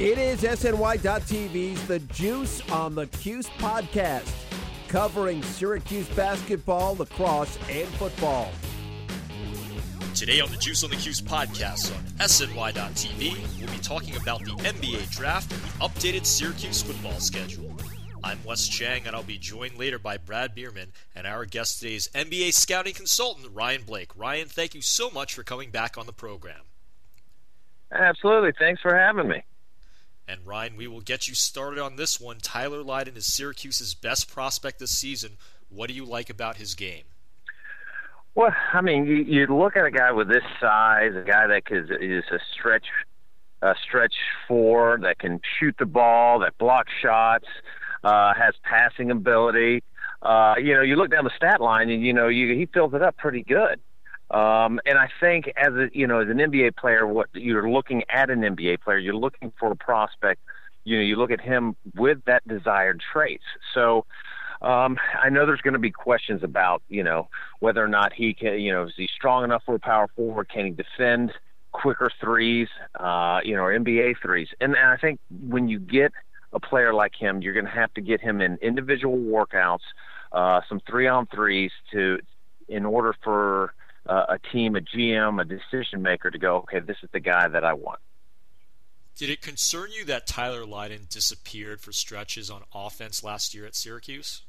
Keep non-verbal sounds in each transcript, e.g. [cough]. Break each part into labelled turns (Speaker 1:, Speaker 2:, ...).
Speaker 1: It is SNY.TV's The Juice on the Cuse podcast, covering Syracuse basketball, lacrosse, and football.
Speaker 2: Today on the Juice on the Cuse podcast on SNY.TV, we'll be talking about the NBA draft and the updated Syracuse football schedule. I'm Wes Cheng, and I'll be joined later by Brad Bierman and our guest today's NBA scouting consultant, Ryan Blake. Ryan, thank you so much for coming back on the program.
Speaker 3: Absolutely. Thanks for having me.
Speaker 2: And Ryan, we will get you started on this one. Tyler Lydon is Syracuse's best prospect this season. What do you like about his game?
Speaker 3: Well, I mean, you, you look at a guy with this size, a guy that is, is a stretch, a stretch four that can shoot the ball, that blocks shots, uh, has passing ability. Uh, you know, you look down the stat line, and you know, you, he fills it up pretty good. Um, and I think as a you know as an NBA player, what you're looking at an NBA player, you're looking for a prospect. You know, you look at him with that desired traits. So. Um, I know there's going to be questions about, you know, whether or not he can, you know, is he strong enough for a power forward? Can he defend quicker threes, uh, you know, or NBA threes? And, and I think when you get a player like him, you're going to have to get him in individual workouts, uh, some three on threes to, in order for uh, a team, a GM, a decision maker to go, okay, this is the guy that I want.
Speaker 2: Did it concern you that Tyler Lydon disappeared for stretches on offense last year at Syracuse?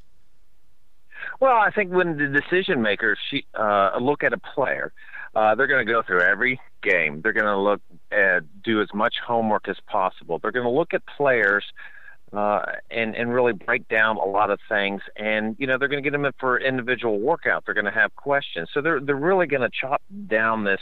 Speaker 3: Well, I think when the decision makers she, uh, look at a player, uh, they're going to go through every game. They're going to look at do as much homework as possible. They're going to look at players uh, and and really break down a lot of things. And you know they're going to get them in for individual workout. They're going to have questions. So they're they're really going to chop down this.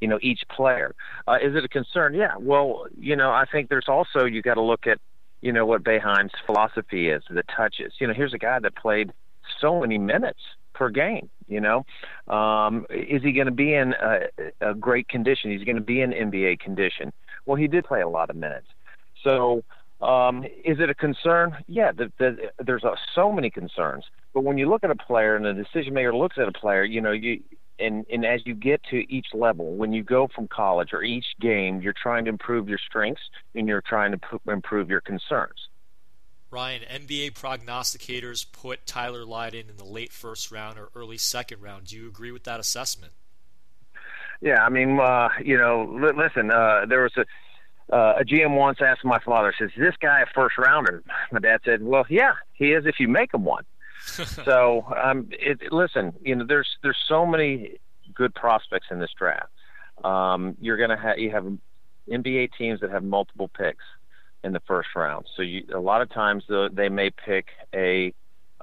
Speaker 3: You know each player. Uh, is it a concern? Yeah. Well, you know I think there's also you got to look at you know what Boeheim's philosophy is. The touches. You know here's a guy that played so many minutes per game. You know, um, is he going to be in a, a great condition? He's going to be in NBA condition. Well, he did play a lot of minutes. So um, is it a concern? Yeah, the, the, there's uh, so many concerns. But when you look at a player and a decision maker looks at a player, you know, you and and as you get to each level, when you go from college or each game, you're trying to improve your strengths and you're trying to p- improve your concerns.
Speaker 2: Ryan, NBA prognosticators put Tyler Lydon in the late first round or early second round. Do you agree with that assessment?
Speaker 3: Yeah, I mean, uh, you know, li- listen, uh, there was a uh, a GM once asked my father, says, "Is this guy a first rounder?" My dad said, "Well, yeah, he is if you make him one." [laughs] so, um, it, listen, you know, there's there's so many good prospects in this draft. Um, you're gonna have you have NBA teams that have multiple picks in the first round. So you, a lot of times though, they may pick a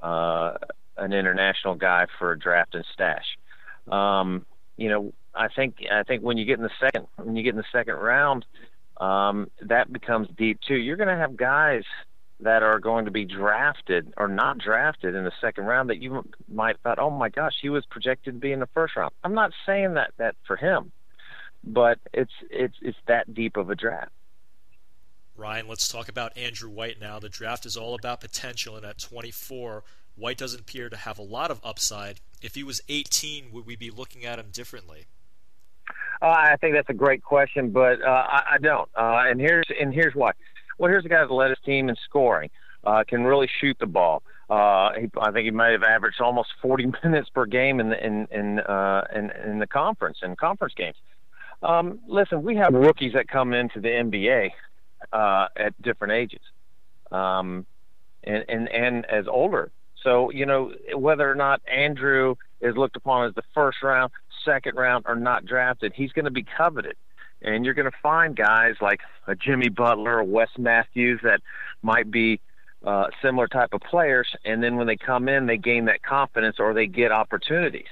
Speaker 3: uh, an international guy for a draft and stash. Um, you know, I think I think when you get in the second when you get in the second round, um, that becomes deep too. You're going to have guys that are going to be drafted or not drafted in the second round that you might thought, oh my gosh, he was projected to be in the first round. I'm not saying that that for him, but it's it's it's that deep of a draft.
Speaker 2: Ryan, let's talk about Andrew White now. The draft is all about potential, and at 24, White doesn't appear to have a lot of upside. If he was 18, would we be looking at him differently?
Speaker 3: Uh, I think that's a great question, but uh, I, I don't. Uh, and here's and here's why. Well, here's a guy that led his team in scoring, uh, can really shoot the ball, Uh, he, I think he might have averaged almost 40 [laughs] minutes per game in the, in in, uh, in in the conference in conference games. Um, listen, we have rookies that come into the NBA at different ages, um, and, and and as older. So you know whether or not Andrew is looked upon as the first round, second round, or not drafted, he's going to be coveted. And you're going to find guys like a Jimmy Butler Wes Matthews that might be uh, similar type of players, and then when they come in, they gain that confidence or they get opportunities.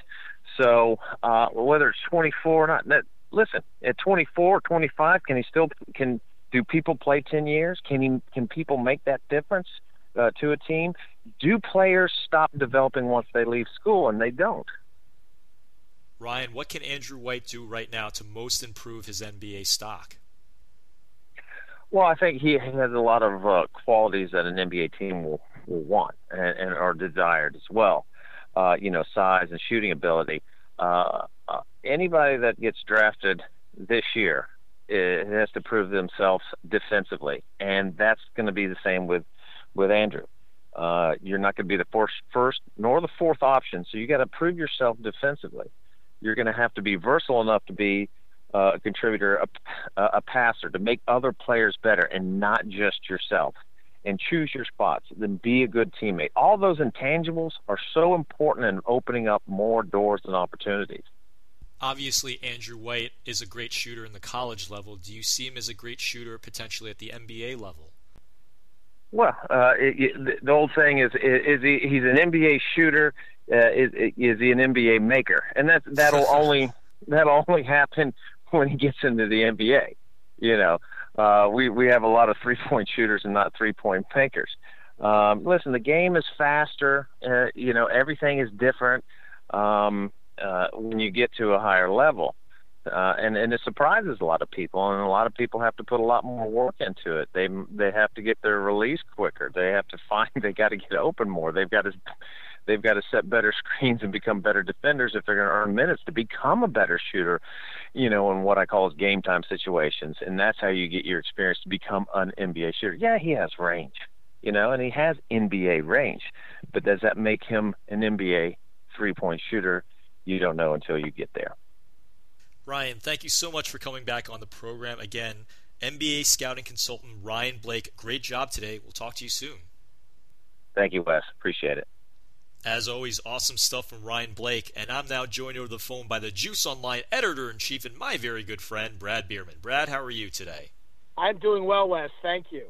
Speaker 3: So uh, whether it's 24 or not, that, listen, at 24, 25, can he still can do people play 10 years? Can he can people make that difference uh, to a team? Do players stop developing once they leave school, and they don't?
Speaker 2: Ryan, what can Andrew White do right now to most improve his NBA stock?
Speaker 3: Well, I think he has a lot of uh, qualities that an NBA team will, will want and, and are desired as well. Uh, you know, size and shooting ability. Uh, uh, anybody that gets drafted this year has to prove themselves defensively, and that's going to be the same with with Andrew. Uh, you're not going to be the first, first nor the fourth option, so you got to prove yourself defensively. You're going to have to be versatile enough to be uh, a contributor, a, a passer, to make other players better and not just yourself. And choose your spots. Then be a good teammate. All those intangibles are so important in opening up more doors and opportunities.
Speaker 2: Obviously, Andrew White is a great shooter in the college level. Do you see him as a great shooter potentially at the NBA level?
Speaker 3: Well, uh, it, it, the old saying is: is he, he's an NBA shooter? Uh, is, is he an NBA maker? And [laughs] that that'll only that'll only happen when he gets into the NBA. You know, uh, we we have a lot of three point shooters and not three point makers. Um, listen, the game is faster. Uh, you know, everything is different um, uh, when you get to a higher level. Uh, and and it surprises a lot of people, and a lot of people have to put a lot more work into it. They they have to get their release quicker. They have to [laughs] find they got to get open more. They've got to they've got to set better [laughs] screens and become better defenders if they're going to earn minutes to become a better shooter, you know, in what I call as game time situations. And that's how you get your experience to become an NBA shooter. Yeah, he has range, you know, and he has NBA range, but does that make him an NBA three point shooter? You don't know until you get there.
Speaker 2: Ryan, thank you so much for coming back on the program again. NBA scouting consultant Ryan Blake, great job today. We'll talk to you soon.
Speaker 3: Thank you, Wes. Appreciate it.
Speaker 2: As always, awesome stuff from Ryan Blake, and I'm now joined over the phone by the Juice Online editor in chief and my very good friend, Brad Bierman. Brad, how are you today?
Speaker 4: I'm doing well, Wes. Thank you.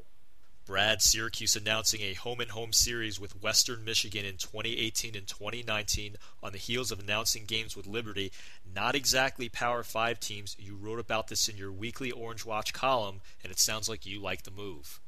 Speaker 2: Brad, Syracuse announcing a home and home series with Western Michigan in 2018 and 2019 on the heels of announcing games with Liberty. Not exactly Power 5 teams. You wrote about this in your weekly Orange Watch column, and it sounds like you like the move.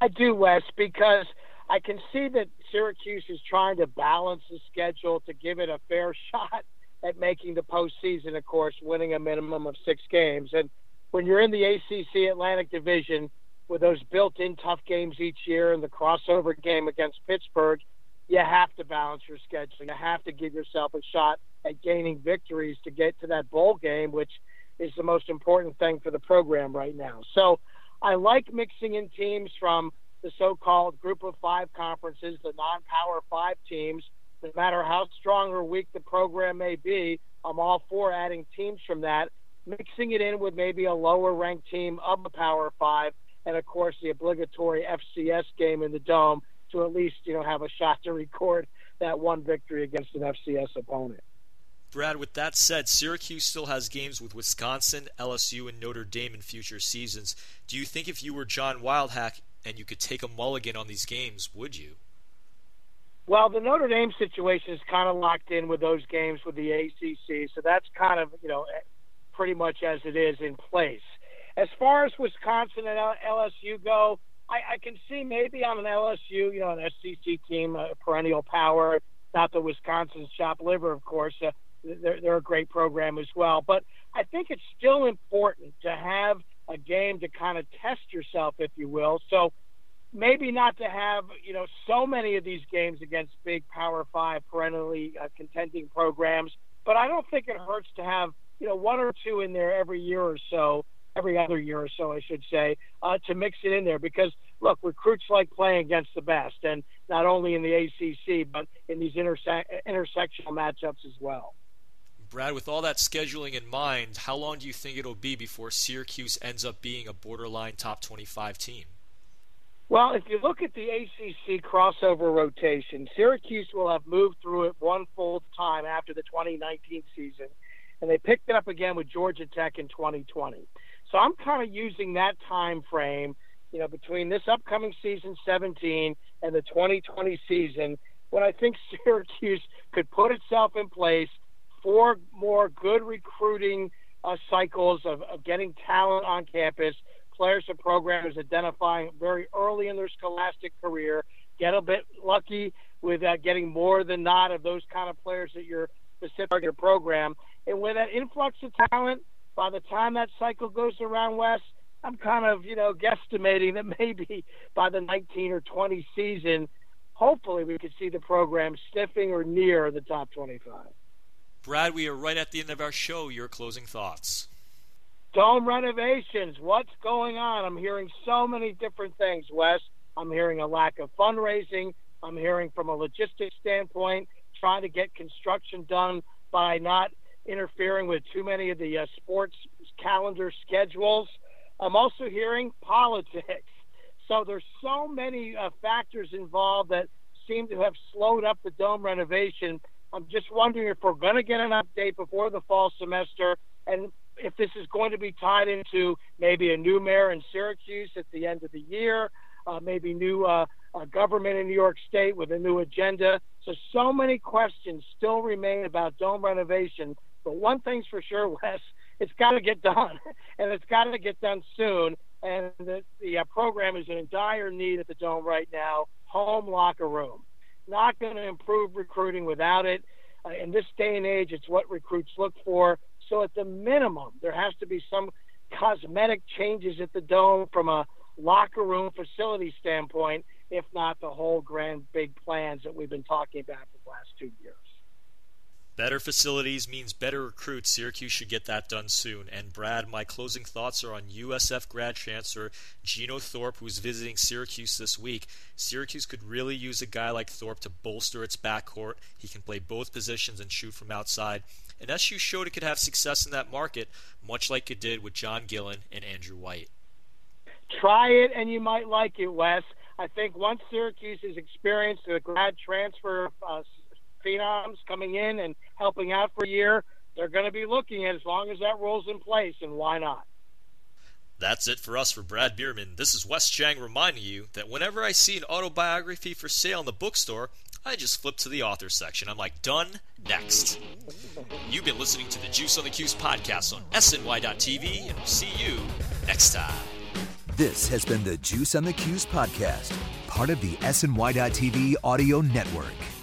Speaker 4: I do, Wes, because I can see that Syracuse is trying to balance the schedule to give it a fair [laughs] shot at making the postseason, of course, winning a minimum of six games. And when you're in the ACC Atlantic Division with those built in tough games each year and the crossover game against Pittsburgh, you have to balance your schedule. You have to give yourself a shot at gaining victories to get to that bowl game, which is the most important thing for the program right now. So I like mixing in teams from the so-called group of five conferences, the non-power five teams. No matter how strong or weak the program may be, I'm all for adding teams from that, mixing it in with maybe a lower-ranked team of the Power Five, and of course the obligatory FCS game in the Dome to at least you know have a shot to record that one victory against an FCS opponent.
Speaker 2: Brad, with that said, Syracuse still has games with Wisconsin, LSU, and Notre Dame in future seasons. Do you think if you were John Wildhack, and you could take a mulligan on these games, would you?
Speaker 4: Well, the Notre Dame situation is kind of locked in with those games with the ACC, so that's kind of you know pretty much as it is in place. As far as Wisconsin and LSU go, I, I can see maybe on an LSU, you know, an SEC team, a perennial power. Not the Wisconsin shop liver, of course. Uh, they're, they're a great program as well. But I think it's still important to have a game to kind of test yourself, if you will. So maybe not to have you know so many of these games against big Power Five perennially uh, contending programs, but I don't think it hurts to have you know one or two in there every year or so, every other year or so, I should say, uh, to mix it in there because look, recruits like playing against the best, and not only in the ACC but in these interse- intersectional matchups as well.
Speaker 2: Brad, with all that scheduling in mind, how long do you think it'll be before Syracuse ends up being a borderline top 25 team?
Speaker 4: Well, if you look at the ACC crossover rotation, Syracuse will have moved through it one full time after the 2019 season, and they picked it up again with Georgia Tech in 2020. So I'm kind of using that time frame, you know, between this upcoming season 17 and the 2020 season, when I think [laughs] Syracuse could put itself in place for more good recruiting uh, cycles of, of getting talent on campus, players and programmers identifying very early in their scholastic career, get a bit lucky with uh, getting more than not of those kind of players that you're specific your program. And with that influx of talent, by the time that cycle goes around Wes, I'm kind of, you know, guesstimating that [laughs] maybe by the 19 or 20 season, hopefully we could see the program sniffing or near the top 25.
Speaker 2: Brad, we are right at the end of our show. Your closing thoughts.
Speaker 4: Dome renovations. What's going on? I'm hearing so many different things, Wes. I'm hearing a lack of fundraising. I'm hearing from a logistics standpoint, trying to get construction done by not interfering with too many of the uh, sports calendar schedules. I'm also hearing politics. So there's so many uh, factors involved that seem to have slowed up the dome renovation I'm just wondering if we're going to get an update before the fall semester and if this is going to be tied into maybe a new mayor in Syracuse at the end of the year, uh, maybe new uh, government in New York State with a new agenda. So, so many questions still remain about dome renovation. But one thing's for sure, [laughs] Wes, it's got to get done, [laughs] and it's got to get done soon. And the, the uh, program is in dire need at the dome right now home locker room not going to improve recruiting without it. Uh, in this day and age, it's what recruits look for. So, at the minimum, there has to be some cosmetic changes at the Dome from a locker room facility standpoint, if not the whole grand big plans that we've been talking about for the last two years.
Speaker 2: Better facilities means better recruits. Syracuse should get that done soon. And Brad, my closing thoughts are on USF grad transfer Geno Thorpe, who's visiting Syracuse this week. Syracuse could really use a guy like Thorpe to bolster its backcourt. He can play both positions and shoot from outside. And SU showed it could have success in that market, much like it did with John Gillon and Andrew White.
Speaker 4: Try it and you might like it, Wes. I think once Syracuse has experienced the grad transfer uh, phenoms coming in and helping out for a year, they're going to be looking at as long as that rolls in place, and why not?
Speaker 2: That's it for us for Brad Bierman. This is Wes Cheng reminding you that whenever I see an autobiography for sale in the bookstore, I just flip to the author section. I'm like, done, next. You've been listening to the Juice on the Cuse podcast on SNY.TV, and we'll see you next time.
Speaker 5: This has been the Juice on the Cuse podcast, part of the SNY.TV audio network.